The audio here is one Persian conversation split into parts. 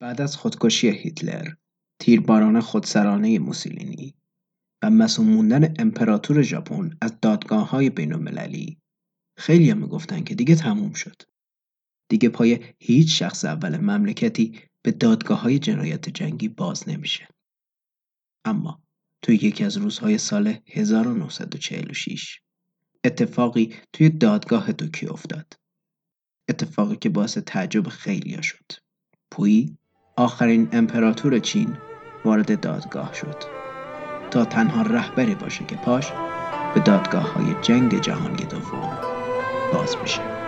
بعد از خودکشی هیتلر، تیرباران خودسرانه موسولینی و مسئول موندن امپراتور ژاپن از دادگاه‌های بین‌المللی خیلی هم می‌گفتن که دیگه تموم شد. دیگه پای هیچ شخص اول مملکتی به دادگاه های جنایت جنگی باز نمیشه. اما توی یکی از روزهای سال 1946 اتفاقی توی دادگاه دوکیو افتاد. اتفاقی که باعث تعجب خیلیا شد. پویی آخرین امپراتور چین وارد دادگاه شد تا تنها رهبری باشه که پاش به دادگاه های جنگ جهانی دوم باز میشه.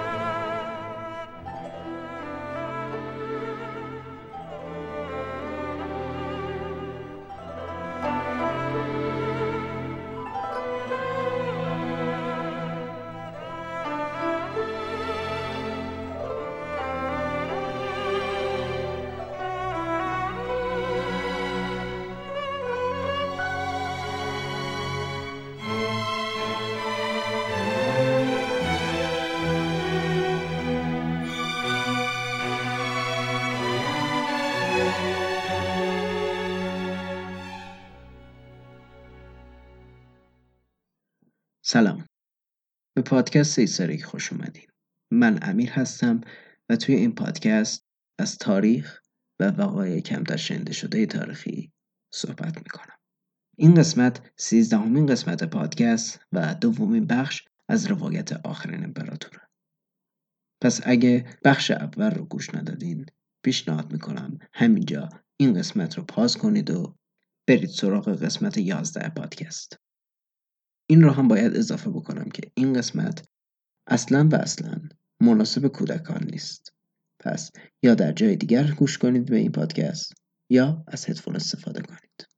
سلام. به پادکست سیساریک خوش اومدین. من امیر هستم و توی این پادکست از تاریخ و وقایع کمتر شنیده شده تاریخی صحبت می‌کنم. این قسمت سیزدهمین قسمت پادکست و دومین بخش از روایت آخرین امپراتوره پس اگه بخش اول رو گوش ندادین پیشنهاد می‌کنم همینجا این قسمت رو پاس کنید و برید سراغ قسمت یازده پادکست. این رو هم باید اضافه بکنم که این قسمت اصلا و اصلا مناسب کودکان نیست. پس یا در جای دیگر گوش کنید به این پادکست یا از هدفون استفاده کنید.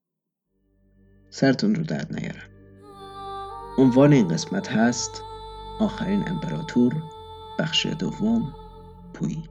سرتون رو درد نیارم. عنوان این قسمت هست آخرین امپراتور بخش دوم پویی.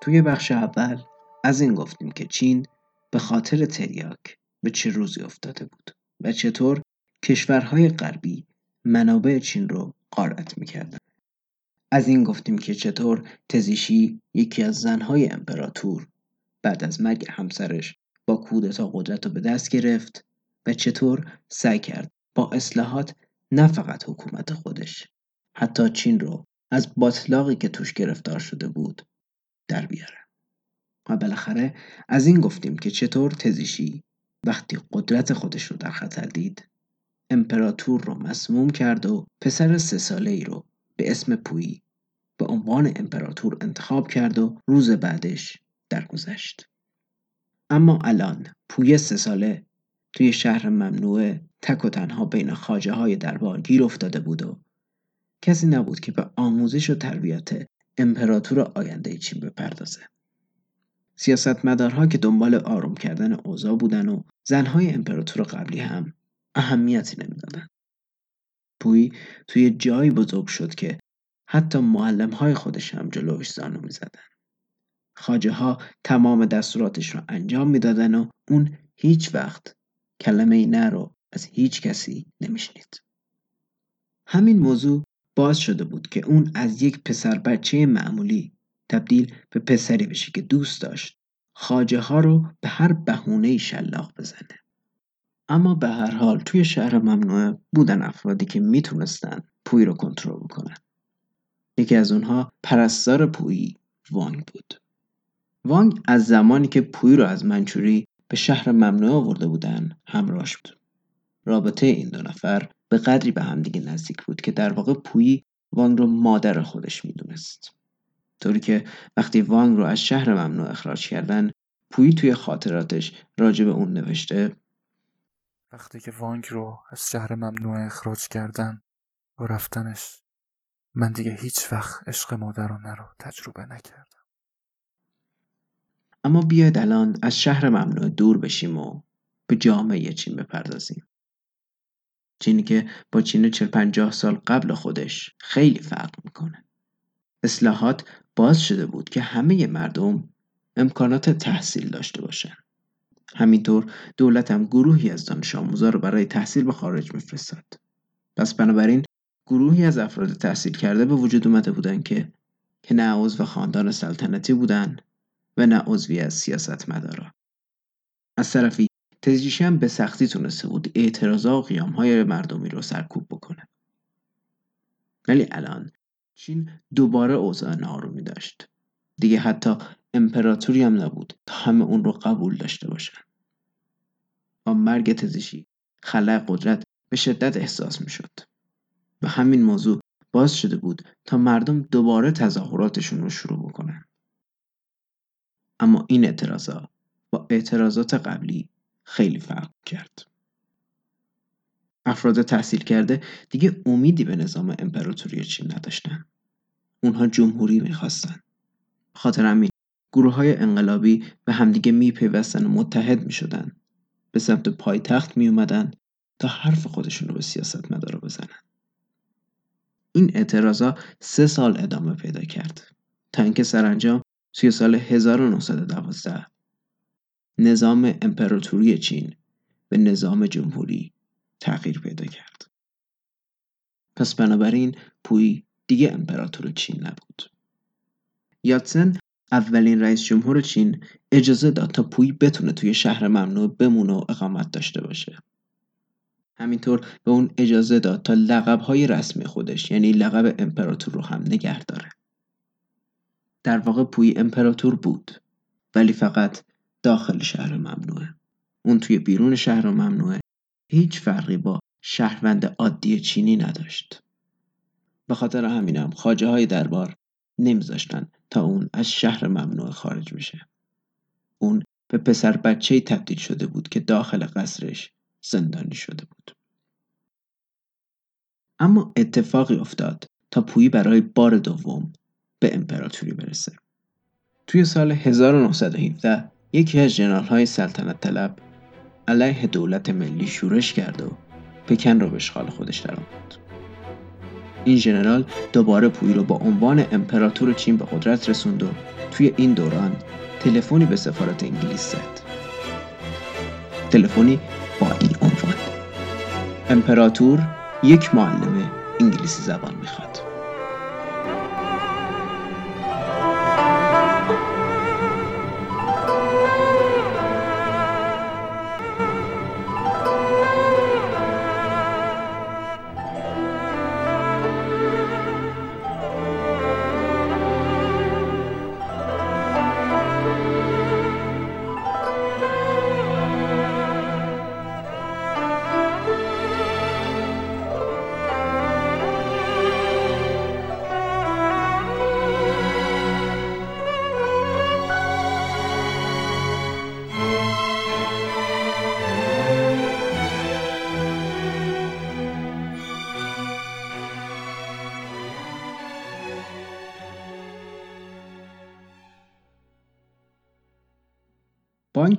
توی بخش اول از این گفتیم که چین به خاطر تریاک به چه روزی افتاده بود و چطور کشورهای غربی منابع چین رو قارت می‌کردن. از این گفتیم که چطور تزیشی یکی از زنهای امپراتور بعد از مرگ همسرش با کودتا قدرت رو به دست گرفت و چطور سعی کرد با اصلاحات نه فقط حکومت خودش حتی چین رو از باطلاقی که توش گرفتار شده بود در بیاره و بالاخره از این گفتیم که چطور تزیشی وقتی قدرت خودش رو در خطر دید امپراتور رو مسموم کرد و پسر سه ساله ای رو به اسم پویی به عنوان امپراتور انتخاب کرد و روز بعدش درگذشت. اما الان پویه سه ساله توی شهر ممنوعه تک و تنها بین خاجه های دربار گیر افتاده بود و کسی نبود که به آموزش و تربیت امپراتور آینده چین بپردازه. سیاستمدارها که دنبال آروم کردن اوضاع بودن و زنهای امپراتور قبلی هم اهمیتی نمی‌دادن. پوی توی جایی بزرگ شد که حتی معلمهای خودش هم جلوش زانو می‌زدن. خاجه ها تمام دستوراتش رو انجام می‌دادن و اون هیچ وقت کلمه نه رو از هیچ کسی نمیشنید. همین موضوع باز شده بود که اون از یک پسر بچه معمولی تبدیل به پسری بشه که دوست داشت. خاجه ها رو به هر بهونه شلاق بزنه. اما به هر حال توی شهر ممنوعه بودن افرادی که می‌تونستن پوی رو کنترل بکنن. یکی از اونها پرستار پویی وانگ بود. وانگ از زمانی که پوی رو از منچوری به شهر ممنوعه آورده بودن همراهش بود. رابطه این دو نفر به قدری به همدیگه نزدیک بود که در واقع پویی وانگ رو مادر خودش می‌دونست. طوری که وقتی وانگ رو از شهر ممنوع اخراج کردن پویی توی خاطراتش راجع به اون نوشته وقتی که وانگ رو از شهر ممنوع اخراج کردن با رفتنش من دیگه هیچ وقت عشق مادرانه رو تجربه نکردم. اما بیاید الان از شهر ممنوع دور بشیم و به جامعه چین بپردازیم. چینی که با چین 40 50 سال قبل خودش خیلی فرق می‌کنه. اصلاحات باز شده بود که همه مردم امکانات تحصیل داشته باشن. همینطور دولت هم گروهی از دانش آموزا رو برای تحصیل به خارج میفرستاد. پس بنابراین گروهی از افراد تحصیل کرده به وجود اومده بودن که که نه عضو خاندان سلطنتی بودن و نه عضوی از سیاست مدارا. از طرفی تزریشی هم به سختی تونسته بود اعتراضا و قیامهای مردمی رو سرکوب بکنه. ولی الان چین دوباره اوضاع نارومی داشت. دیگه حتی امپراتوری هم نبود تا همه اون رو قبول داشته باشن. با مرگ تزیشی خلع قدرت به شدت احساس می شد و همین موضوع باز شده بود تا مردم دوباره تظاهراتشون رو شروع بکنن. اما این اعتراضات با اعتراضات قبلی خیلی فرق کرد. افراد تحصیل کرده دیگه امیدی به نظام امپراتوری چین نداشتن. اونها جمهوری می‌خواستن. خاطر همین گروه های انقلابی به همدیگه میپیوستن و متحد می‌شدن. به سمت پایتخت میومدن تا حرف خودشون رو به سیاست مدارا بزنن. این اعتراضا سه سال ادامه پیدا کرد تا اینکه سرانجام توی سال 1912 نظام امپراتوری چین به نظام جمهوری تغییر پیدا کرد. پس بنابراین پوی دیگه امپراتور چین نبود. یاتسن اولین رئیس جمهور چین اجازه داد تا پوی بتونه توی شهر ممنوع بمونه و اقامت داشته باشه. همینطور به اون اجازه داد تا لقبهای رسمی خودش یعنی لقب امپراتور رو هم نگه داره. در واقع پوی امپراتور بود ولی فقط داخل شهر ممنوعه. اون توی بیرون شهر ممنوعه. هیچ فرقی با شهروند عادی چینی نداشت. به خاطر همینم خاجه های دربار نمیذاشتن تا اون از شهر ممنوع خارج بشه. اون به پسر بچه تبدیل شده بود که داخل قصرش زندانی شده بود. اما اتفاقی افتاد تا پویی برای بار دوم به امپراتوری برسه. توی سال 1917 یکی از جنرال های سلطنت طلب علیه دولت ملی شورش کرد و پکن رو به اشغال خودش درآورد. این ژنرال دوباره پوی رو با عنوان امپراتور چین به قدرت رسوند و توی این دوران تلفنی به سفارت انگلیس زد. تلفنی با این عنوان امپراتور یک معلم انگلیسی زبان می‌خواد.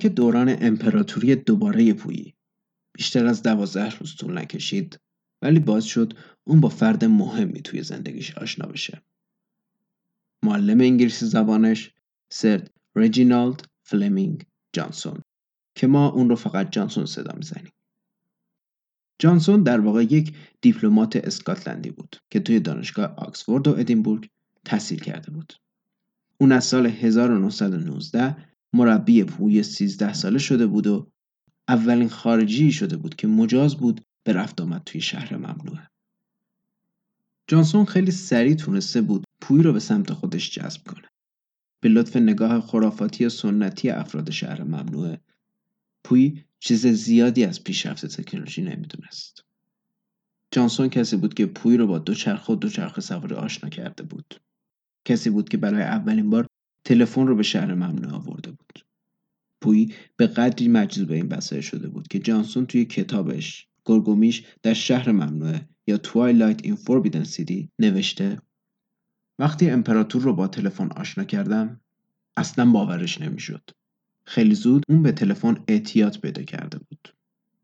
اینکه دوران امپراتوری دوباره پویی. بیشتر از دوازده روز طول نکشید ولی باز شد اون با فرد مهمی توی زندگیش آشنا بشه. معلم انگلیسی زبانش سرد رجینالد فلمینگ جانسون که ما اون رو فقط جانسون صدا می‌زنیم. جانسون در واقع یک دیپلمات اسکاتلندی بود که توی دانشگاه آکسفورد و ادینبورگ تحصیل کرده بود. اون از سال 1919 مربی پوی 13 ساله شده بود و اولین خارجی شده بود که مجاز بود به رفت آمد توی شهر ممنوعه. جانسون خیلی سریع تونسته بود پوی رو به سمت خودش جذب کنه. به لطف نگاه خرافاتی سنتی افراد شهر ممنوعه پوی چیز زیادی از پیشرفت تکنولوژی نمی‌دونست. جانسون کسی بود که پوی رو با دو چرخ و دو چرخ سواری آشنا کرده بود. کسی بود که برای اولین بار تلفن رو به شهر ممنوع آورده بود. پوی به قدری مجذوب این وسایل شده بود که جانسون توی کتابش گرگومیش در شهر ممنوعه یا توایلایت این فوربیدن سیتی نوشته وقتی امپراتور رو با تلفن آشنا کردم اصلا باورش نمی‌شد. خیلی زود اون به تلفن اعتیاد پیدا کرده بود.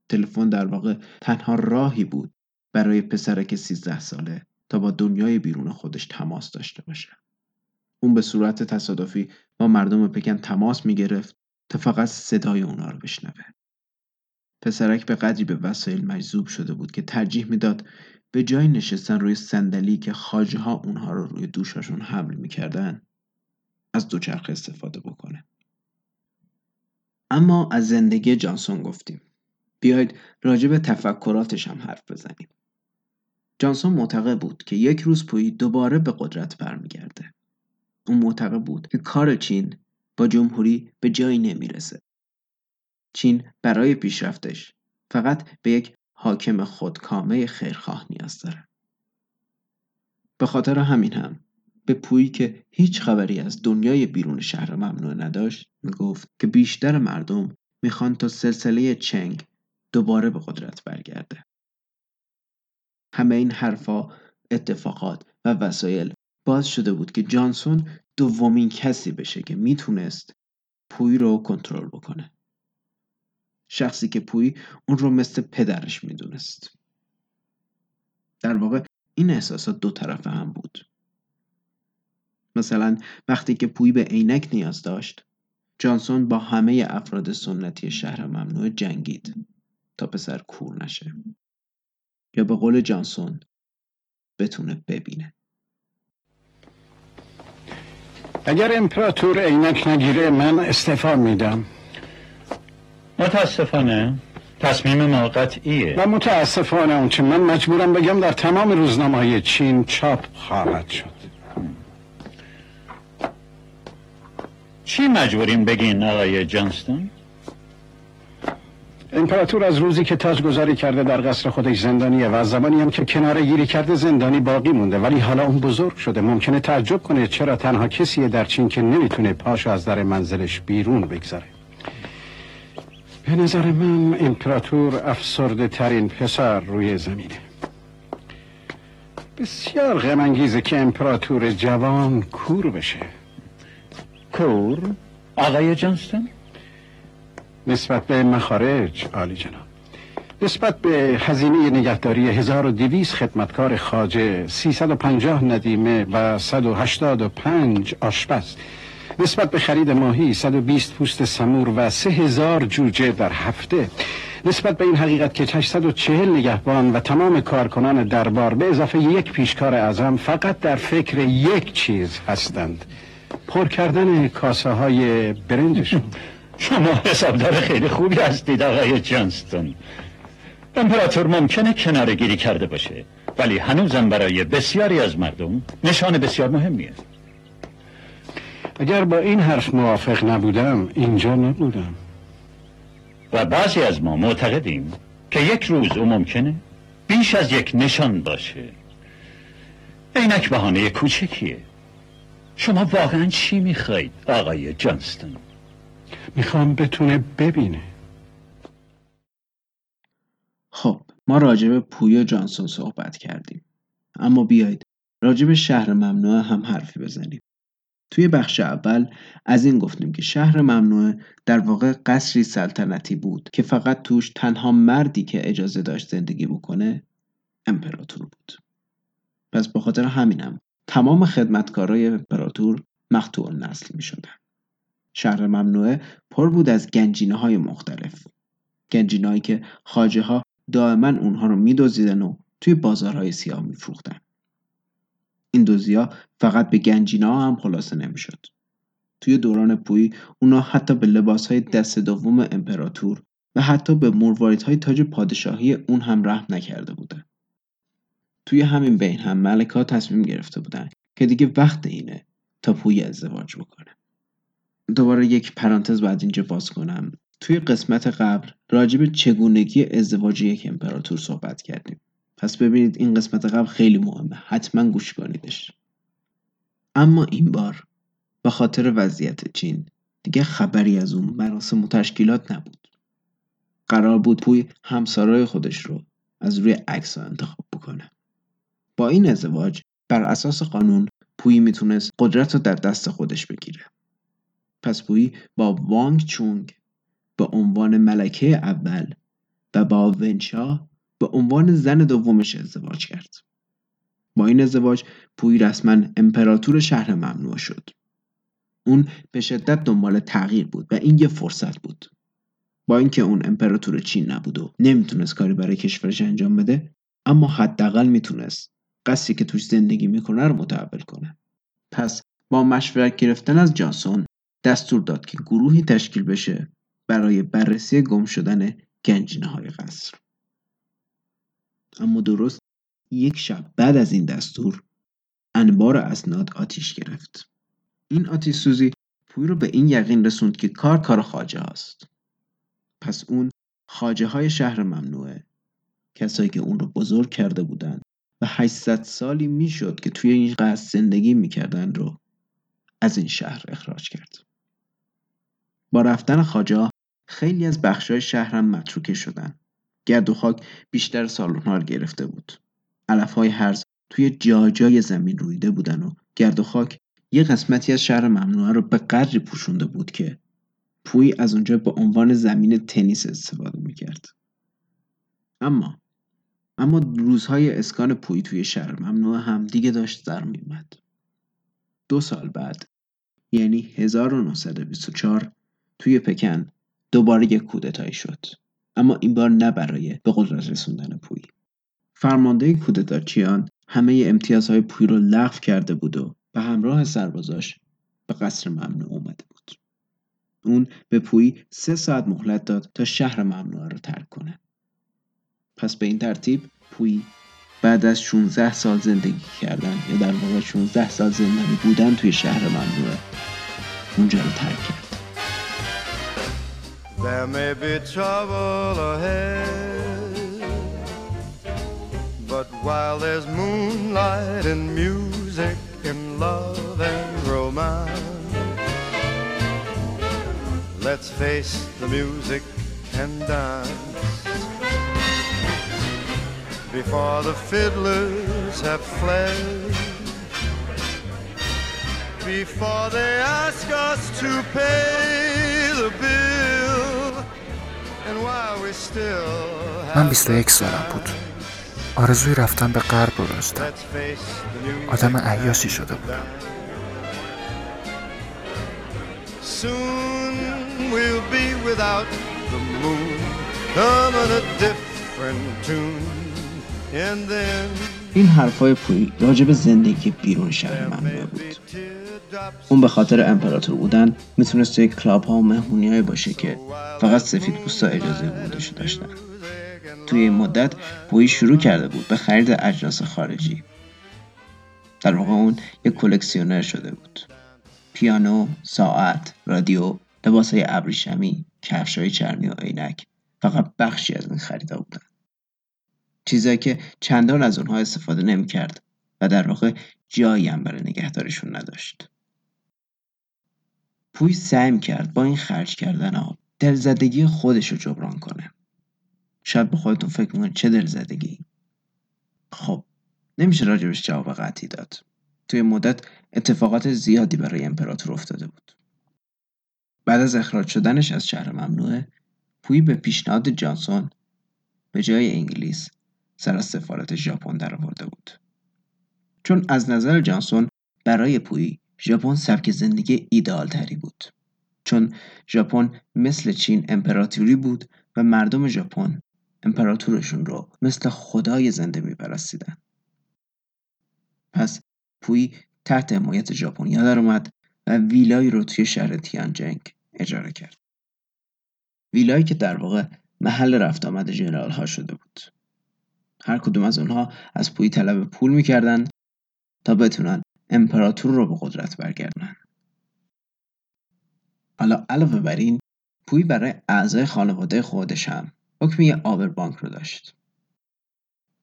تلفن در واقع تنها راهی بود برای پسرک 13 ساله تا با دنیای بیرون خودش تماس داشته باشه. اون به صورت تصادفی با مردم پکن تماس می گرفت تا فقط صدای اونا رو بشنوه. پسرک به قدری به وسایل مجذوب شده بود که ترجیح می‌داد به جای نشستن روی صندلی که خاجه ها اونها رو روی دوشاشون حمل می‌کردن از دوچرخه استفاده بکنه. اما از زندگی جانسون گفتیم. بیایید راجع به تفکراتش هم حرف بزنیم. جانسون معتقد بود که یک روز پویی دوباره به قدرت برمیگرده. اون معتقد بود که کار چین با جمهوری به جایی نمی‌رسه. چین برای پیشرفتش فقط به یک حاکم خودکامه خیرخواه نیاز داره. به خاطر همین هم به پویی که هیچ خبری از دنیای بیرون شهر ممنوع نداشت می‌گفت که بیشتر مردم می‌خوان تا سلسله چنگ دوباره به قدرت برگرده. همه این حرفا، اتفاقات و وسایل باز شده بود که جانسون دومین کسی بشه که می‌تونست پوی رو کنترل بکنه. شخصی که پوی اون رو مثل پدرش می‌دونست. در واقع این احساسات دو طرفه هم بود. مثلا وقتی که پوی به عینک نیاز داشت جانسون با همه افراد سنتی شهر ممنوع جنگید تا پسر کور نشه یا به قول جانسون بتونه ببینه اگر امپراتور عینک نگیره من استعفا میدم. متاسفانه تصمیم ما قطعیه. و متاسفانه اونچه من مجبورم بگم در تمام روزنامه های چین چاپ خواهد شد. چی مجبوریم بگین آقای جانستون؟ امپراتور از روزی که تاج گذاری کرده در قصر خودش زندانیه و از زمانی هم که کناره گیری کرده زندانی باقی مونده. ولی حالا اون بزرگ شده. ممکنه تعجب کنه چرا تنها کسیه در چین که نمی‌تونه پاشو از در منزلش بیرون بگذاره. به نظر من امپراتور افسرده ترین پسر روی زمینه بسیار غم که امپراتور جوان کور بشه. کور؟ آقای جانستون نسبت به مخارج عالی جناب. نسبت به هزینه نگهداری 1200 خدمتکار خاجه 350 ندیمه و 185 آشپز. نسبت به خرید ماهی 120 پوست سمور و 3000 جوجه در هفته. نسبت به این حقیقت که 840 نگهبان و تمام کارکنان دربار به اضافه یک پیشکار اعظم فقط در فکر یک چیز هستند. پر کردن کاسه های برنجشون شما حسابدار خیلی خوبی هستید آقای جانستون. امپراتور ممکنه کنار گیری کرده باشه ولی هنوزم برای بسیاری از مردم نشان بسیار مهمیه. اگر با این حرف موافق نبودم اینجا نبودم. و بعضی از ما معتقدیم که یک روز او ممکنه بیش از یک نشان باشه. اینک بهانه کوچکیه. شما واقعا چی می‌خواید آقای جانستون؟ می‌خوام بتونه ببینه. خب ما راجع به پویا جانسون صحبت کردیم. اما بیایید راجع به شهر ممنوعه هم حرفی بزنیم. توی بخش اول از این گفتیم که شهر ممنوعه در واقع قصری سلطنتی بود که فقط توش تنها مردی که اجازه داشت زندگی بکنه امپراتور بود. پس به خاطر همینم تمام خدمتکارای امپراتور مقطوع نسل می شدن. شهر ممنوعه پر بود از گنجینه های مختلف گنجینه که خاجه ها دائما اونها رو میدزدیدن و توی بازارهای سیاه میفروختن این دوزیا فقط به گنجینا هم خلاصه نمی‌شد توی دوران پویی اونا حتی به لباسهای دست دوم امپراتور و حتی به های تاج پادشاهی اون هم رحم نکرده بودن. توی همین بین هم ملکا تصمیم گرفته بودن که دیگه وقت اینه تا پوی ازدواج بکنه. دوباره یک پرانتز بعد اینجا باز کنم. توی قسمت قبل راجع به چگونگی ازدواج یک امپراتور صحبت کردیم. پس ببینید این قسمت قبل خیلی مهمه. حتما گوش کنیدش. اما این بار به خاطر وضعیت چین دیگه خبری از اون مراسم و تشکیلات نبود. قرار بود پوی همسرای خودش رو از روی عکس انتخاب بکنه. با این ازدواج بر اساس قانون پوی می‌تونست قدرت رو در دست خودش بگیره. پس پوی با وانگ چونگ به عنوان ملکه اول و با ونچا به عنوان زن دومش ازدواج کرد. با این ازدواج پوی رسما امپراتور شهر ممنوع شد. اون به شدت دنبال تغییر بود و این یه فرصت بود. با اینکه اون امپراتور چین نبود و نمی‌تونست کاری برای کشورش انجام بده اما حداقل می‌تونست قصدی که توش زندگی می‌کنه رو متحول کنه. پس با مشورت گرفتن از جانسون دستور داد که گروهی تشکیل بشه برای بررسی گم شدن گنجینه های قصر. اما درست یک شب بعد از این دستور انبار اسناد آتیش گرفت. این آتیش سوزی پوی رو به این یقین رسوند که کار کار خاجه هاست. پس اون خاجه های شهر ممنوعه کسایی که اون رو بزرگ کرده بودن و 800 سالی می‌شد که توی این قصد زندگی می‌کردن رو از این شهر اخراج کرد. با رفتن خاجه خیلی از بخشای شهر هم متروکه شدن. گرد و خاک بیشتر سالن رو گرفته بود. علف های هرز توی جاجای زمین رویده بودن و گرد و خاک یه قسمتی از شهر ممنوعه رو به قدری پوشونده بود که پوی از اونجا به عنوان زمین تنیس استفاده می‌کرد. اما اما روزهای اسکان پوی توی شهر ممنوع هم دیگه داشت در میومد. دو سال بعد یعنی 1924 توی پکن دوباره یک کودتایی شد. اما این بار نه برای به قدرت رسوندن پوی فرمانده کودتاچیان همه امتیازهای پوی رو لغو کرده بود و به همراه سربازاش به قصر ممنوع اومده بود. اون به پوی سه ساعت مهلت داد تا شهر ممنوع رو ترک کنه. پس به این ترتیب پوی بعد از 16 سال زندگی کردن یا در واقع 16 سال زندگی بودن توی شهر ممنوعه اونجا رو ترک کرد. There may be trouble ahead But while there's moonlight and music and love and romance Let's face the music and dance before the fiddlers have fled. Before they ask us to pay the bill. من 21 سالم بود. آرزوی رفتن به غرب رو داشتم. آدم عیاشی شده بودم. Soon we'll be without the moon. Come on a different tune. این حرفای پوی راجب زندگی بیرون شهر ممنوع بود اون به خاطر امپراتور بودن می‌تونست توی کلاب ها و مهمونی باشه که فقط سفید پوستا اجازه ورودشو داشتن. توی این مدت پوی شروع کرده بود به خرید اجناس خارجی. در واقع اون یک کلکسیونر شده بود. پیانو، ساعت، رادیو، لباس های ابریشمی، کفش های چرمی و عینک. فقط بخشی از این خریدا بودن. چیزایی که چندان از اونها استفاده نمی‌کرد و در واقع جایی هم برای نگهدارشون نداشت. پوی سعی کرد با این خرج کردن ها دلزدگی خودش رو جبران کنه. شاید به خودتون فکر می‌کنید چه دلزدگی. خب نمیشه راجبش جواب قطعی داد. توی مدت اتفاقات زیادی برای امپراتور افتاده بود. بعد از اخراج شدنش از شهر ممنوعه پوی به پیشنهاد جانسون به جای انگلیس سر از سفارت ژاپن درآورده بود. چون از نظر جانسون برای پویی ژاپن سبک زندگی ایدئال تری بود چون ژاپن مثل چین امپراتوری بود و مردم ژاپن امپراتورشون رو مثل خدای زنده میپرستیدن پس پویی تحت حمایت ژاپنیا در اومد و ویلایی رو توی شهر تیانجنگ اجاره کرد. ویلایی که در واقع محل رفت آمد جنرال ها شده بود. هر کدوم از اونها از پوی طلب پول می‌کردن تا بتونن امپراتور رو به قدرت برگردن. حالا علاوه بر این پوی برای اعضای خانواده خودش هم حکم یه آبر بانک رو داشت.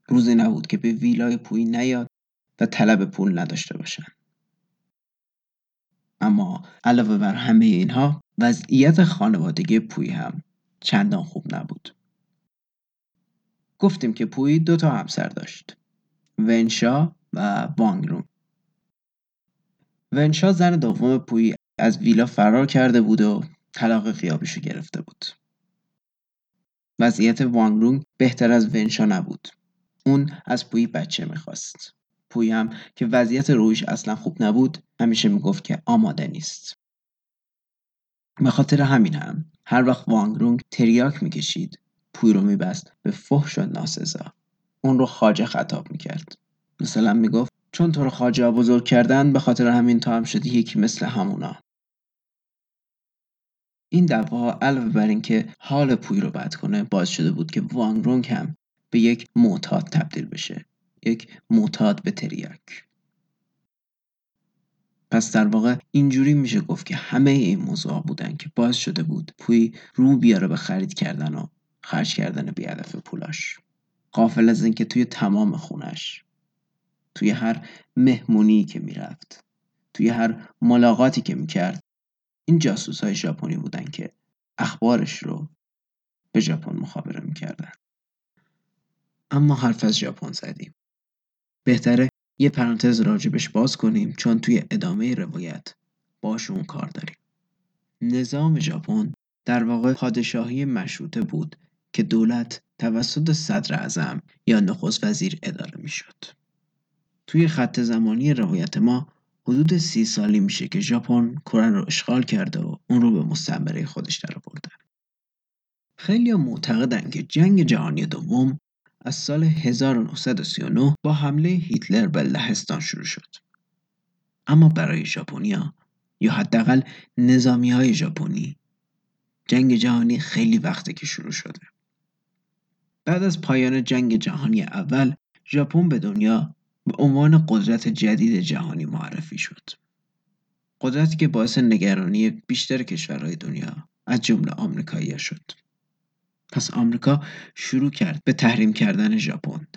روزی نبود که به ویلای پوی نیاد و طلب پول نداشته باشن. اما علاوه بر همه اینها وضعیت خانوادگی پوی هم چندان خوب نبود. گفتیم که پوی دو تا همسر داشت. ونشا و وانگرون. ونشا زن دوم پوی از ویلا فرار کرده بود و طلاق خیابیشو گرفته بود. وضعیت وانگرونگ بهتر از ونشا نبود. اون از پوی بچه می‌خواست. پوی هم که وضعیت رویش اصلا خوب نبود همیشه می‌گفت که آماده نیست. به خاطر همین هم هر وقت وانگرونگ تریاک می‌کشید پوی رو میبست به فحش و ناسزا. اون رو خاجه خطاب می‌کرد. مثلا می‌گفت چون تو رو خاجه بزرگ کردن به خاطر همین تو هم شدی یکی مثل همونا. این دعوا علاوه بر اینکه حال پوی رو بد کنه باعث شده بود که وانگرونگ هم به یک معتاد تبدیل بشه. یک معتاد به تریاک. پس در واقع اینجوری میشه گفت که همه این موضوع بودن که باعث شده بود پوی رو بیاره به خرید کردن و خرج کردن بیهدف پولاش. قافل از اینکه توی تمام خونش توی هر مهمونی که می‌رفت توی هر ملاقاتی که می‌کرد. این جاسوس های ژاپنی بودن که اخبارش رو به ژاپن مخابره می‌کردن. اما حرف از ژاپن زدیم. بهتره یه پرانتز راجبش باز کنیم چون توی ادامه روایت باشون کار داریم. نظام ژاپن در واقع پادشاهی مشروطه بود که دولت توسط صدر اعظم یا نخست وزیر اداره می‌شد. توی خط زمانی روایت ما حدود سی سالی میشه که ژاپن کره رو اشغال کرده و اون رو به مستعمره خودش در برده. خیلی معتقدن که جنگ جهانی دوم از سال 1939 با حمله هیتلر به لهستان شروع شد. اما برای ژاپنیا یا حداقل نظامی های ژاپنی جنگ جهانی خیلی وقته که شروع شده. بعد از پایان جنگ جهانی اول ژاپن به دنیا به عنوان قدرت جدید جهانی معرفی شد. قدرتی که باعث نگرانی بیشتر کشورهای دنیا از جمله آمریکایی شد. پس آمریکا شروع کرد به تحریم کردن ژاپن.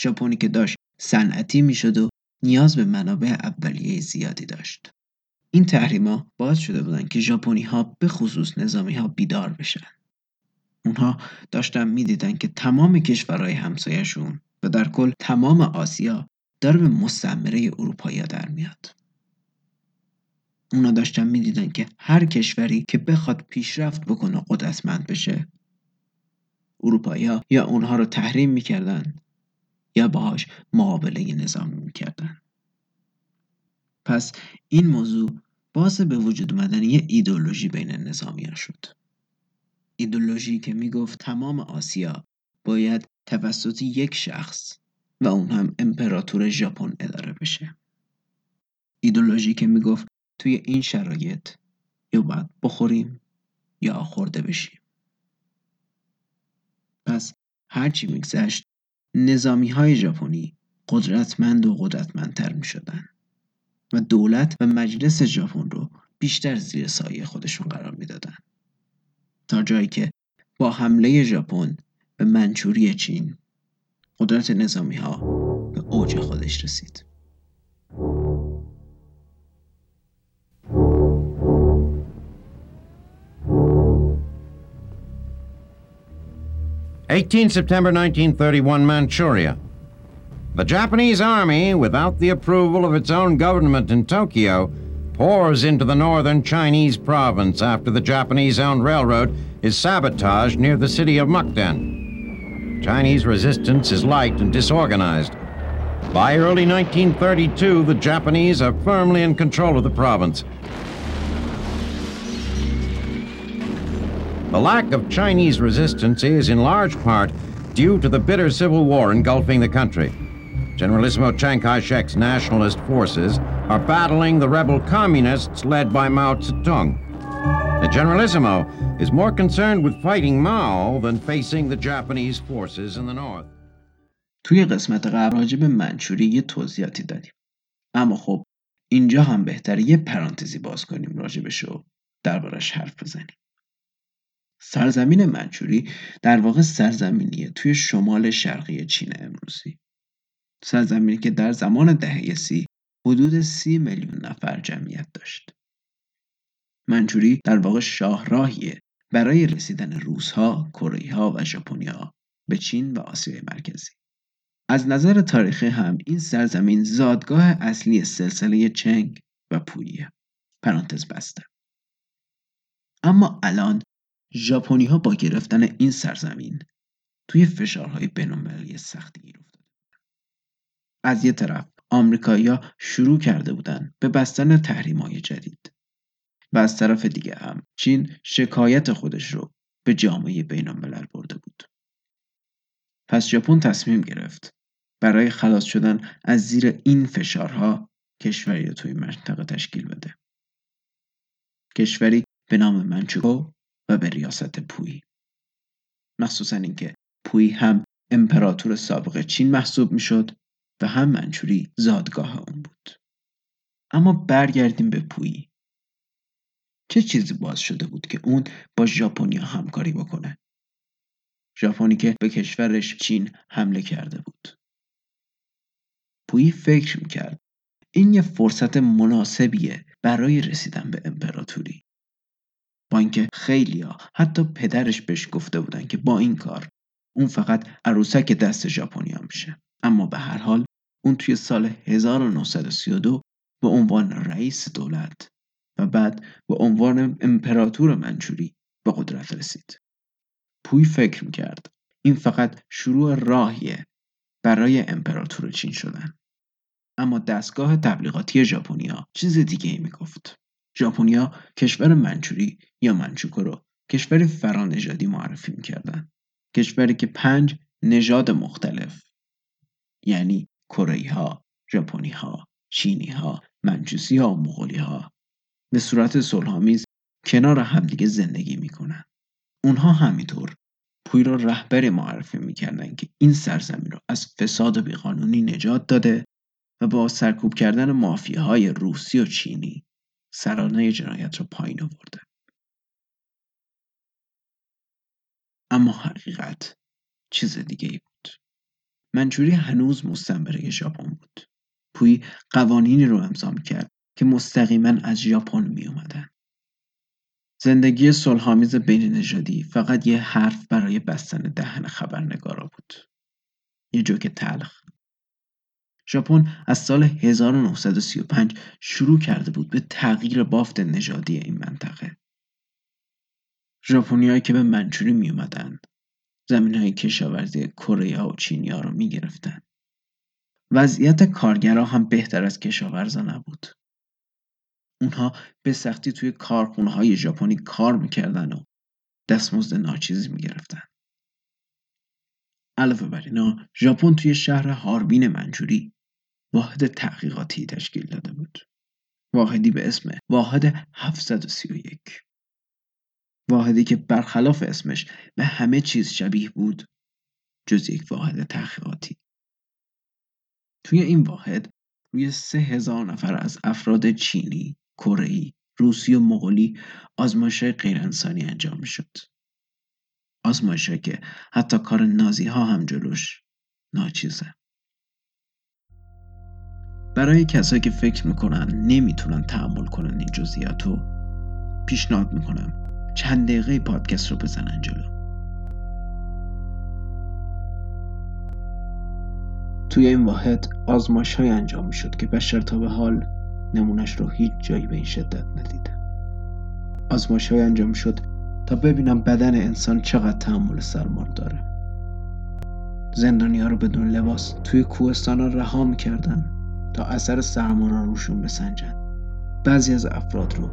ژاپنی که داشت صنعتی می‌شد و نیاز به منابع اولیه زیادی داشت. این تحریما باعث شده بودن که ژاپنی ها به خصوص نظامی ها بیدار بشن. اونها داشتن می‌دیدن که تمام کشورهای همسایهشون و در کل تمام آسیا داره به مستعمره اروپایی در میاد. اونا داشتن می‌دیدن که هر کشوری که بخواد پیشرفت بکنه قدرتمند بشه اروپایی یا اونها رو تحریم می‌کردن یا باهاش معامله نظامی می‌کردن پس این موضوع باعث به وجود اومدن یه ایدولوژی بین نظامی ها شد ایدولوژی که می‌گفت تمام آسیا باید توسط یک شخص و اون هم امپراتور ژاپن اداره بشه. ایدولوژی که می‌گفت توی این شرایط یا باید بخوریم یا خورده بشیم. پس هرچی میگذشت نظامی های ژاپنی قدرتمند و قدرتمندتر می شدن و دولت و مجلس ژاپن رو بیشتر زیر سایه خودشون قرار می‌دادن. تا جایی که با حمله ژاپن به منچوری چین قدرت نظامی ها به اوج خودش رسید 18 September 1931, Manchuria. The Japanese army, without the approval of its own government in Tokyo, pours into the northern Chinese province after the Japanese owned railroad is sabotaged near the city of Mukden. Chinese resistance is light and disorganized. By early 1932, the Japanese are firmly in control of the province. The lack of Chinese resistance is, in large part, due to the bitter civil war engulfing the country. Generalissimo Chiang Kai shek's nationalist forces are battling the rebel communists led by Mao Zedong. The Generalissimo is more concerned with fighting Mao than facing the Japanese forces in the north. توی قسمت قبل راجع به منچوری یه توضیحاتی دادیم. اما خب اینجا هم بهتره یه پرانتزی باز کنیم راجبش و دربارش حرف بزنیم. سرزمین منچوری در واقع سرزمینیه توی شمال شرقی چین امروزی. سرزمینی که در زمان دهه سی حدود سی میلیون نفر جمعیت داشت. منچوری در واقع شاهراهیه برای رسیدن روسها، کره و ژاپنیا به چین و آسیای مرکزی. از نظر تاریخی هم این سرزمین زادگاه اصلی سلسله چنگ و پوییه. پرانتز بسته. اما الان ژاپنی ها با گرفتن این سرزمین توی فشارهای بینالمللی سختی گیر از یه طرف آمریکایی‌ها شروع کرده بودن به بستن تحریم‌های جدید و از طرف دیگه هم چین شکایت خودش رو به جامعه بینالملل برده بود. پس ژاپن تصمیم گرفت برای خلاص شدن از زیر این فشارها کشوری رو توی منطقه تشکیل بده. کشوری به نام منچوکو و به ریاست پویی مخصوصا اینکه پویی هم امپراتور سابق چین محسوب می‌شد و هم منچوری زادگاه اون بود. اما برگردیم به پویی چه چیزی باز شده بود که اون با ژاپنیا همکاری بکنه؟ ژاپنی که به کشورش چین حمله کرده بود. پویی فکر می‌کرد این یه فرصت مناسبیه برای رسیدن به امپراتوری. با اینکه خیلیا حتی پدرش بهش گفته بودن که با این کار اون فقط عروسک دست ژاپنیا میشه. اما به هر حال اون توی سال 1932 به عنوان رئیس دولت بعد به عنوان امپراتور منچوری به قدرت رسید. پوی فکر می‌کرد این فقط شروع راهیه برای امپراتور چین شدن. اما دستگاه تبلیغاتی ژاپنیا چیز دیگه ای می‌گفت. ژاپنیا کشور منچوری یا منچوکو رو کشور فرانژادی معرفی می‌کردن. کشوری که پنج نژاد مختلف یعنی کره ها، ژاپنی ها، چینی ها، منچوسی ها و مغولی ها به صورت صلحآمیز کنار همدیگه زندگی می‌کنن. اونها همینطور پوی را رهبری معرفی می‌کردن که این سرزمین رو از فساد و بیقانونی نجات داده و با سرکوب کردن مافیاهای روسی و چینی سرانه جنایت را پایین آورده. اما حقیقت چیز دیگه ای بود. منچوری هنوز مستمره ژاپن بود. پوی قوانینی رو امضا کرد که مستقیما از ژاپن می اومدن. زندگی صلحآمیز بین نژادی فقط یه حرف برای بستن دهن خبرنگارا بود. یه جوک تلخ. ژاپن از سال 1935 شروع کرده بود به تغییر بافت نژادی این منطقه. ژاپنیایی که به منچوری می اومدن زمین های کشاورزی کره و چینیا رو می گرفتن. وضعیت کارگرها هم بهتر از کشاورزا نبود. اونها به سختی توی کارخونه های ژاپنی کار می‌کردن و دستمزد ناچیزی می‌گرفتن. علاوه بر اینا ژاپن توی شهر هاربین منچوری واحد تحقیقاتی تشکیل داده بود. واحدی به اسم واحد 731 واحدی که برخلاف اسمش به همه چیز شبیه بود جز یک واحد تحقیقاتی توی این واحد روی سه هزار نفر از افراد چینی، کره‌ای، روسی و مغولی آزمایش غیر انسانی انجام می‌شد. آزمایش که حتی کار نازی ها هم جلوش ناچیزه. برای کسایی که فکر می‌کنن نمی‌تونن تحمل کنن این جزئیاتو پیشنهاد می‌کنم چند دقیقه پادکست رو بزنن جلو توی این واحد آزمایش های انجام شد که بشر تا به حال نمونش رو هیچ جایی به این شدت ندیده آزمایش های انجام شد تا ببینم بدن انسان چقدر تحمل سرما داره. زندانی ها رو بدون لباس توی کوهستان ها رها می‌کردن تا اثر سرما رو روشون بسنجن. بعضی از افراد رو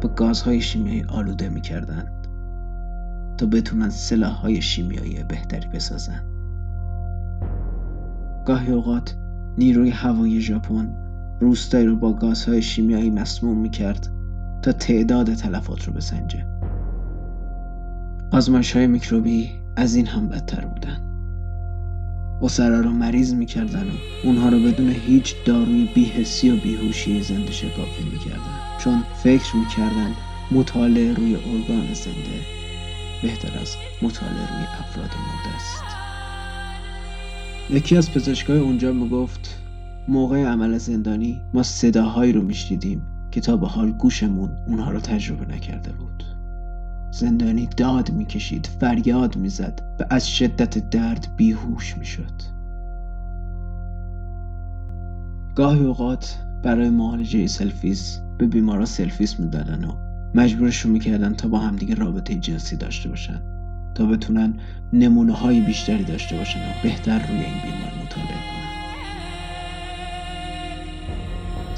با گازهای شیمیایی آلوده می‌کردند تا بتونن سلاحهای شیمیایی بهتری بسازن. گاهی اوقات نیروی هوایی ژاپن روستایی رو با گازهای شیمیایی مسموم می‌کرد تا تعداد تلفات رو بسنجه. آزمایش های میکروبی از این هم بدتر بودن. اسرا رو مریض می‌کردن و اونها رو بدون هیچ داروی بیهسی و بیهوشی زنده شکافی می‌کردن. چون فکر می‌کردن مطالعه روی ارگان زنده بهتر از مطالعه روی افراد مرده است. یکی از پزشکای اونجا می‌گفت موقع عمل زندانی ما صداهایی رو میشنیدیم که تا به حال گوشمون اونها رو تجربه نکرده بود. زندانی داد می‌کشید فریاد می‌زد و از شدت درد بیهوش می‌شد. گاهی اوقات برای معالجه سفلیس به بیمارا سفلیس می‌دادن و مجبورشون می‌کردن تا با همدیگه رابطه جنسی داشته باشن تا بتونن نمونه های بیشتری داشته باشن و بهتر روی این بیمار مطالعه کنن.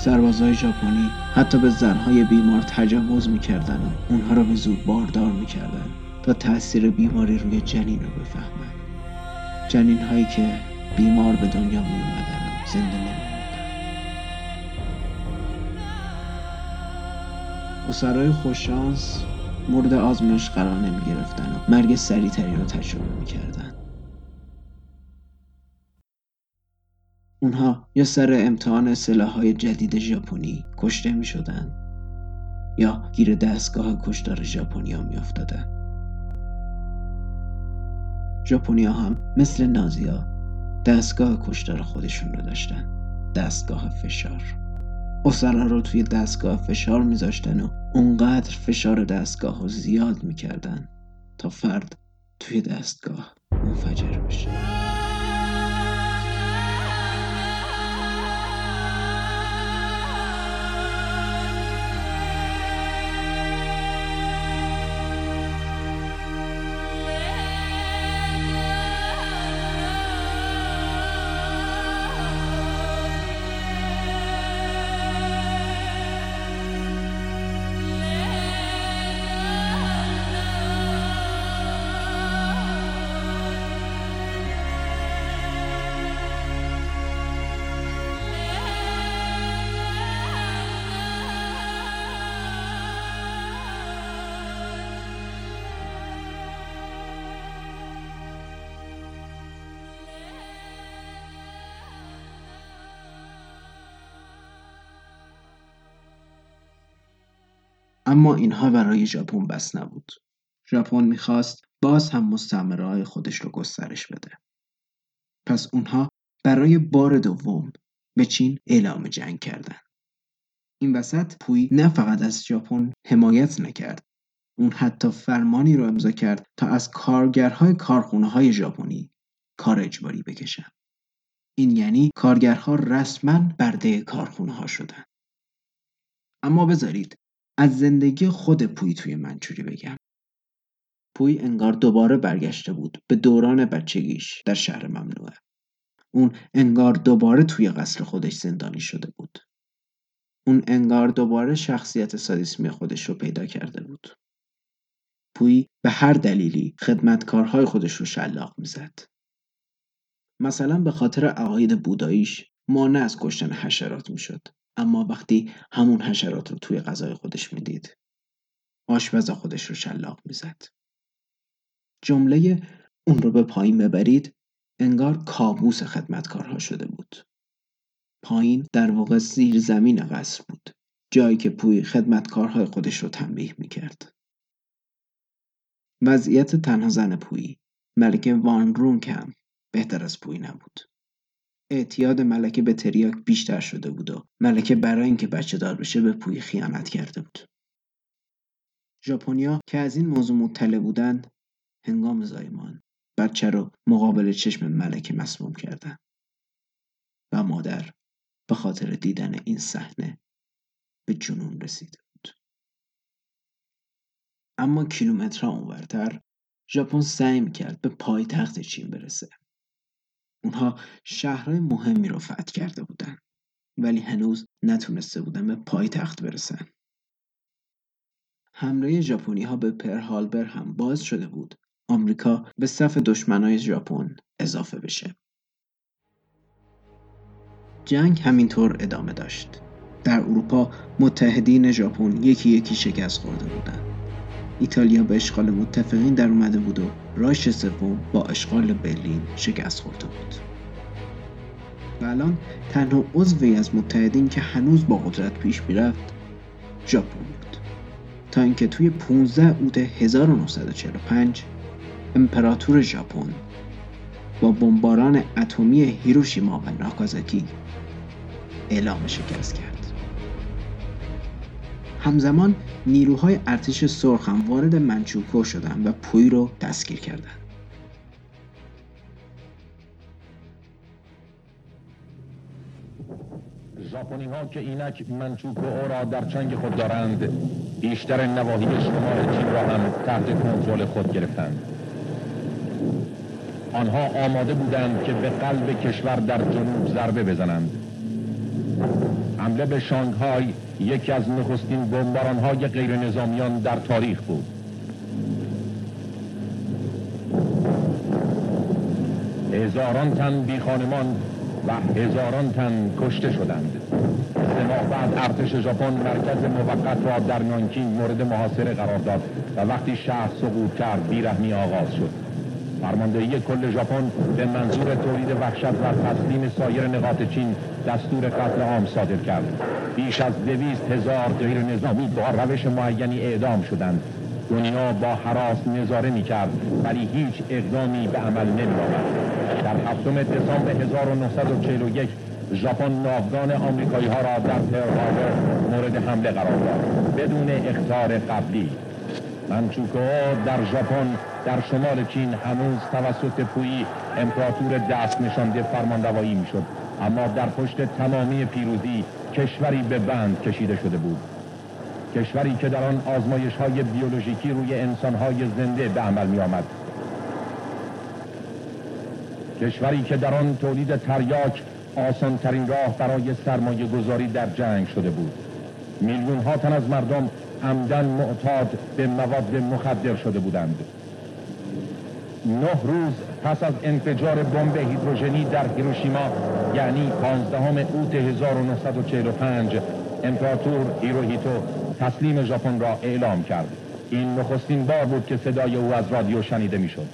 سربازهای ژاپنی حتی به زنهای بیمار تجاوز می‌کردن و اونها را به زور باردار می‌کردن تا تاثیر بیماری روی جنین رو بفهمن جنین هایی که بیمار به دنیا می اومدن و زنده نمی اسرای خوششانس مورد آزمایش قرار نمی گرفتن و مرگ سریعتری رو تجربه می کردن. اونها یا سر امتحان سلاحهای جدید ژاپنی کشته می شدن یا گیر دستگاه کشتار ژاپنیا می افتادن. ژاپنیا هم مثل نازیا دستگاه کشتار خودشون رو داشتن دستگاه فشار اسرا رو توی دستگاه فشار میذاشتن و اونقدر فشار دستگاه رو زیاد می‌کردن تا فرد توی دستگاه منفجر بشه اما اینها برای ژاپن بس نبود. ژاپن می‌خواست باز هم مستعمره خودش رو گسترش بده. پس اونها برای بار دوم به چین اعلام جنگ کردند. این وسط پوی نه فقط از ژاپن حمایت نکرد اون حتی فرمانی رو امضا کرد تا از کارگرهای کارخونه های ژاپنی کار اجباری بکشن این یعنی کارگرها رسما برده کارخونه ها شدن اما بذارید از زندگی خود پوی توی منچوری بگم. پوی انگار دوباره برگشته بود به دوران بچگیش در شهر ممنوعه. اون انگار دوباره توی قصر خودش زندانی شده بود. اون انگار دوباره شخصیت سادیسمی خودش رو پیدا کرده بود. پوی به هر دلیلی خدمتکارهای خودش رو شلاق می‌زد. مثلا به خاطر عقاید بوداییش مانع از کشتن حشرات می‌شد. اما وقتی همون حشرات رو توی غذای خودش می‌دید آشپز خودش رو شلاق می‌زد. جمله اون رو به پایین ببرید انگار کابوس خدمتکارها شده بود. پایین در واقع زیر زمین قصر بود جایی که پوی خدمتکارهای خودش رو تنبیه می‌کرد. وضعیت تنها زن پویی ملکه وان رونک هم بهتر از پوی نبود. اعتیاد ملکه به تریاک بیشتر شده بود و ملکه برای اینکه بچه دار بشه به پوی خیانت کرده بود. ژاپنیا که از این موضوع مطلع بودند هنگام زایمان بچه رو مقابل چشم ملکه مسموم کردن و مادر به خاطر دیدن این صحنه به جنون رسیده بود. اما کیلومترها اونورتر ژاپن سعی می‌کرد به پایتخت چین برسه. اونها شهرهای مهمی رو فتح کرده بودن. ولی هنوز نتونسته بودن به پایتخت برسن. حمله ژاپنی ها به پرهالبر هم باز شده بود آمریکا به صف دشمنای ژاپن اضافه بشه. جنگ همینطور ادامه داشت. در اروپا متحدین ژاپن یکی یکی شکست خورده بودند. ایتالیا به اشغال متفقین در اومده بود و رایش سوم با اشغال برلین شکست خورده بود. و الان تنها عضوی از متحدین که هنوز با قدرت پیش می‌رفت ژاپن بود. تا اینکه توی 15 اوت 1945 امپراتور ژاپن با بمباران اتمی هیروشیما و ناکازاکی اعلام شکست کرد. همزمان نیروهای ارتش سرخ هم وارد منچوکو شدند و پوی رو دستگیر کردند ژاپنی ها که اینک منچوکو او را در چنگ خود دارند بیشتر نواحی شمال چین را هم تحت کنترل خود گرفتند. آنها آماده بودند که به قلب کشور در جنوب ضربه بزنند. حمله به شانگهای یکی از نخستین های غیر نظامیان در تاریخ بود. هزاران تن بی خانمان و هزاران تن کشته شدند. سه ماه بعد ارتش ژاپن مرکز موقت را در نانکین مورد محاصره قرار داد و وقتی شهر سقوط کرد بیرحمی آغاز شد. فرماندهی کل ژاپن به منظور تولید وحشت و تسلیم سایر نقاط چین دستور قتل عام صادر کرد. بیش از دویست هزار غیر نظامی با روش معینی اعدام شدند. دنیا با حراس نظاره می کرد ولی هیچ اقدامی به عمل نمی آمد در هفتم دسامبر 1941 ژاپن ناوگان آمریکایی ها را در پرل مورد حمله قرار داد بدون اختار قبلی. منچوکو در ژاپن در شمال چین هنوز توسط پویی امپراتور دست نشانده فرمانروایی می‌شد. اما در پشت تمامی پیروزی کشوری به بند کشیده شده بود. کشوری که در آن آزمایش های بیولوژیکی روی انسان های زنده به عمل می آمد کشوری که در آن تولید تریاک آسان ترین راه برای سرمایه گذاری در جنگ شده بود. میلیون ها تن از مردم عمدن معتاد به مواد مخدر شده بودند. نه روز پس از انفجار بمب هیدروژنی در هیروشیما یعنی 15 اوت 1945 امپراتور هیروهیتو تسلیم ژاپن را اعلام کرد. این نخستین بار بود که صدای او از رادیو شنیده می‌شد.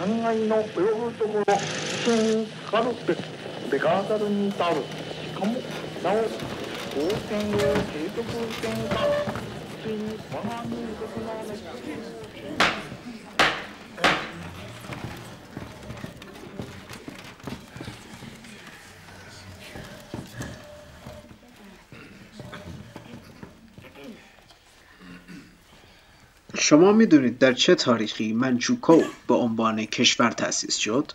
三階の及ぶところ一にかかるべベガーザルに至る。しかもなお当選を継続せがついに我が民族のな史 شما می‌دونید در چه تاریخی منچوکو به عنوان کشور تأسیس شد؟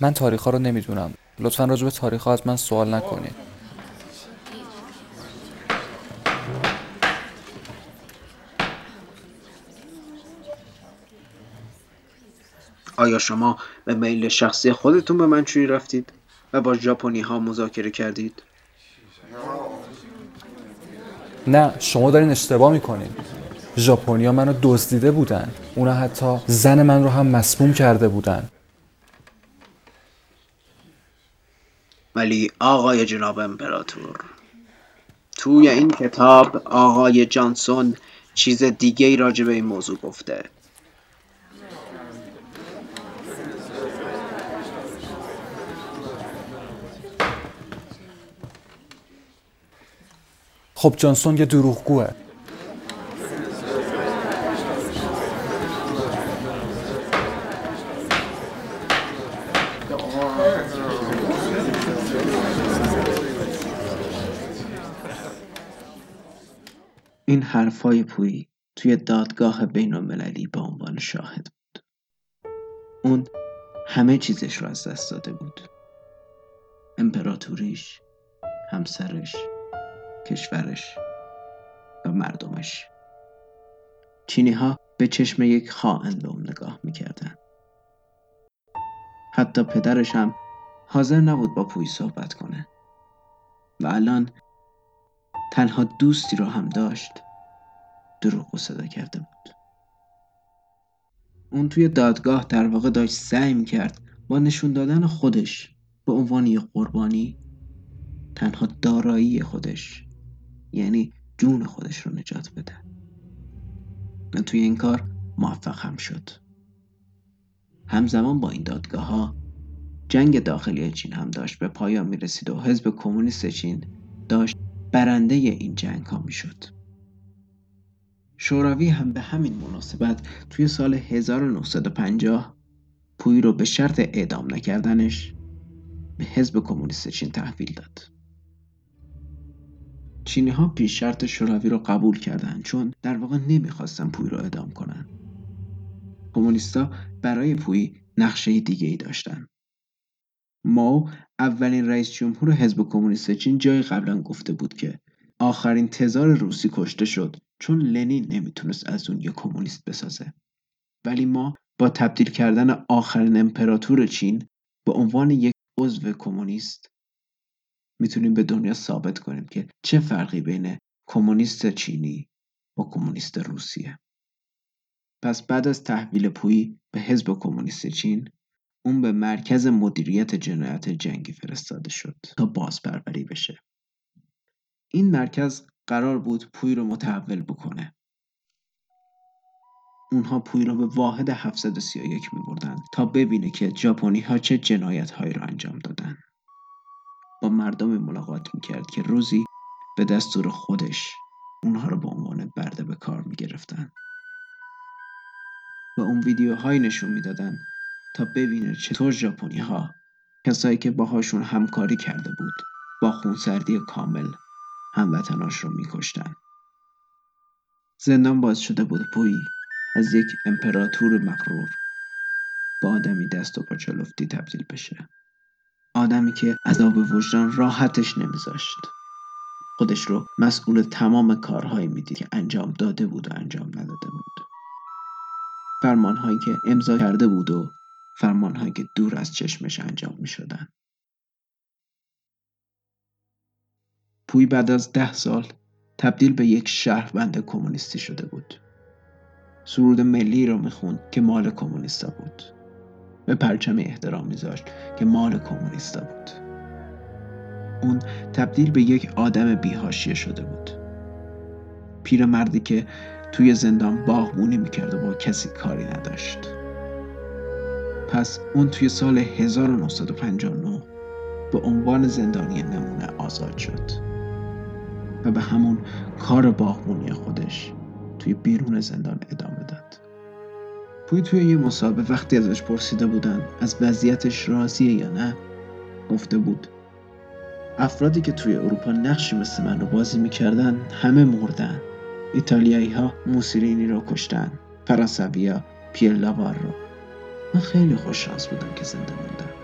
من تاریخ ها رو نمی‌دونم لطفا راجع به تاریخ ها از من سوال نکنید آیا شما به میل شخصی خودتون به منچوری رفتید و با ژاپنی ها مذاکره کردید؟ نه شما دارین اشتباه می‌کنین. ژاپنیا منو دزدیده بودن. اونا حتی زن من رو هم مسموم کرده بودن. ولی آقای جناب امپراتور توی این کتاب آقای جانسون چیز دیگه ای راجع به این موضوع گفته. خب جانسون یه دروغگوه. این حرفای پویی توی دادگاه بین المللی به عنوان شاهد بود. اون همه چیزش رو از دست داده بود. امپراتوریش همسرش. کشورش و مردمش. چینی ها به چشم یک خائن به اون نگاه می‌کردن. حتی پدرش هم حاضر نبود با پوی صحبت کنه. و الان تنها دوستی رو هم داشت دروغ و صدا کرده بود. اون توی دادگاه در واقع داشت سعی می‌کرد با نشون دادن خودش به عنوان یک قربانی تنها دارایی خودش یعنی جون خودش رو نجات بده و توی این کار موفق هم شد همزمان با این دادگاه ها جنگ داخلی چین هم داشت به پایان می رسید و حزب کمونیست چین داشت برنده این جنگ ها می شد. شوروی هم به همین مناسبت توی سال 1950 پوی رو به شرط اعدام نکردنش به حزب کمونیست چین تحویل داد. چینی ها پیش شرط شوروی رو قبول کردند چون در واقع نمی‌خواستن پوی رو اعدام کنن. کمونیستا برای پوی نقشه دیگه ای داشتن. ماو اولین رئیس جمهور حزب کمونیست چین جای قبلا گفته بود که آخرین تزار روسی کشته شد چون لنین نمی‌تونست از اون یه کمونیست بسازه ولی ما با تبدیل کردن آخرین امپراتور چین به عنوان یک عضو کمونیست می‌تونیم به دنیا ثابت کنیم که چه فرقی بین کمونیست چینی با کمونیست روسیه. پس بعد از تحویل پویی به حزب کمونیست چین اون به مرکز مدیریت جنایت جنگی فرستاده شد تا بازپروری بشه. این مرکز قرار بود پوی رو متحول بکنه. اونها پوی رو به واحد 731 می بردن تا ببینه که ژاپنی ها چه جنایت هایی رو انجام دادن. مردم ملاقات می کرد که روزی به دستور خودش اونها رو به عنوان برده به کار می گرفتن و اون ویدیوهایی نشون می‌دادن تا ببینه چطور ژاپنی ها کسایی که باهاشون همکاری کرده بود با خونسردی کامل هموطناش رو میکشتن. زندان باز شده بود پوی از یک امپراتور مغرور با آدمی دست و پاچه لفتی تبدیل بشه. آدمی که عذاب وجدان راحتش نمیذاشت خودش رو مسئول تمام کارهایی می‌دید که انجام داده بود و انجام نداده بود فرمانهایی که امضا کرده بود و فرمانهایی که دور از چشمش انجام می شدن. پوی بعد از ده سال تبدیل به یک شهروند کمونیستی شده بود. سرود ملی را می‌خوند که مال کمونیستا بود. به پرچم احترام میذاشت که مال کمونیستا بود. اون تبدیل به یک آدم بیهاشیه شده بود. پیرمردی که توی زندان باغبونی می‌کرد و با کسی کاری نداشت پس اون توی سال 1959 به عنوان زندانی نمونه آزاد شد و به همون کار باغبونی خودش توی بیرون زندان ادامه پوی توی یه مسابقه وقتی ازش پرسیده بودن از وضعیتش راضیه یا نه گفته بود. افرادی که توی اروپا نقشی مثل من رو بازی می‌کردن همه مردن. ایتالیایی ها موسولینی رو کشتن. فرانسوی پیر رو. من خیلی خوششانس بودم که زنده موندم.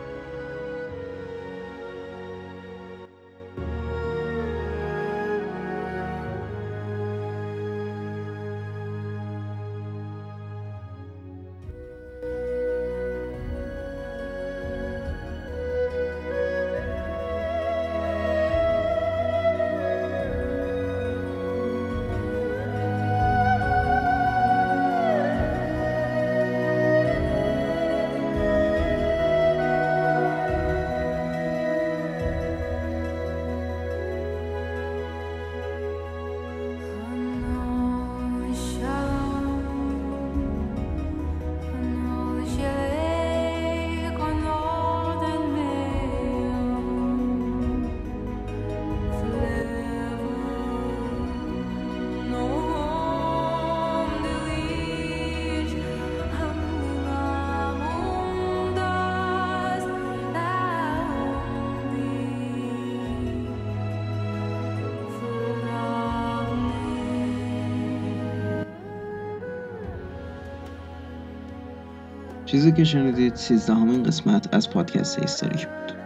چیزی که شنیدید سیزدهمین قسمت از پادکست هیستوریک بود.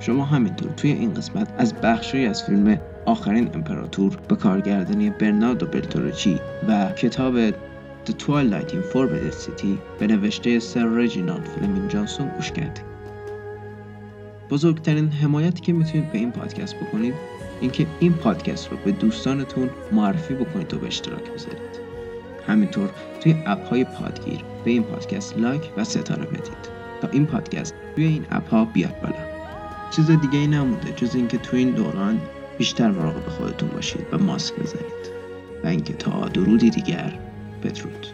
شما همینطور توی این قسمت از بخشی از فیلم آخرین امپراتور به کارگردانی برناردو بلتوروچی و کتاب The Twilight in Forbidden City به نوشته سر رجینالد فلمینگ جانسون گوش کردید بزرگترین حمایتی که می‌تونید به این پادکست بکنید اینکه این پادکست رو به دوستانتون معرفی بکنید و به اشتراک بذارید. همینطور توی اپ های پادگیر به این پادکست لایک و ستاره بدید تا این پادکست توی این اپ ها بیاد بالا. چیز دیگه ای نمونده جز اینکه توی این دوران بیشتر مراقب خودتون باشید و ماسک بزنید. و اینکه تا درودی دیگر بدرود.